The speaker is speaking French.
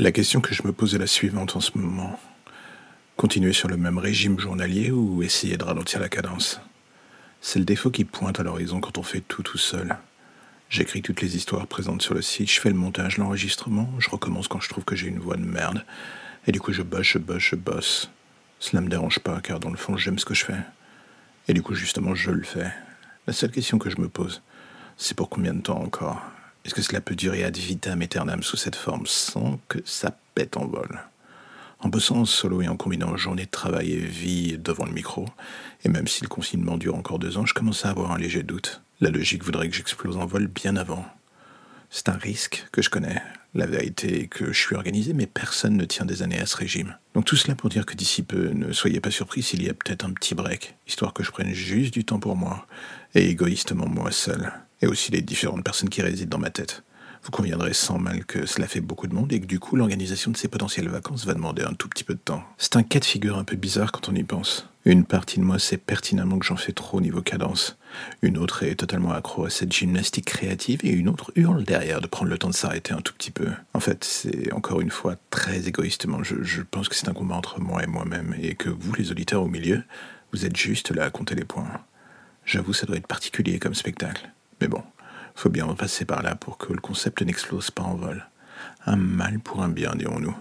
La question que je me pose est la suivante en ce moment. Continuer sur le même régime journalier ou essayer de ralentir la cadence? C'est le défaut qui pointe à l'horizon quand on fait tout tout seul. J'écris toutes les histoires présentes sur le site, je fais le montage, l'enregistrement, je recommence quand je trouve que j'ai une voix de merde, et du coup je bosse, je bosse, je bosse. Cela me dérange pas car dans le fond j'aime ce que je fais. Et du coup justement je le fais. La seule question que je me pose, c'est pour combien de temps encore? Est-ce que cela peut durer ad vitam aeternam sous cette forme sans que ça pète en vol En bossant solo et en combinant journée de travail et vie devant le micro, et même si le confinement dure encore deux ans, je commence à avoir un léger doute. La logique voudrait que j'explose en vol bien avant. C'est un risque que je connais. La vérité est que je suis organisé, mais personne ne tient des années à ce régime. Donc tout cela pour dire que d'ici peu, ne soyez pas surpris s'il y a peut-être un petit break, histoire que je prenne juste du temps pour moi, et égoïstement moi seul et aussi les différentes personnes qui résident dans ma tête. Vous conviendrez sans mal que cela fait beaucoup de monde et que du coup l'organisation de ces potentielles vacances va demander un tout petit peu de temps. C'est un cas de figure un peu bizarre quand on y pense. Une partie de moi sait pertinemment que j'en fais trop au niveau cadence. Une autre est totalement accro à cette gymnastique créative et une autre hurle derrière de prendre le temps de s'arrêter un tout petit peu. En fait, c'est encore une fois très égoïstement. Je, je pense que c'est un combat entre moi et moi-même et que vous, les auditeurs au milieu, vous êtes juste là à compter les points. J'avoue, ça doit être particulier comme spectacle. Faut bien en passer par là pour que le concept n'explose pas en vol. Un mal pour un bien, dirons-nous.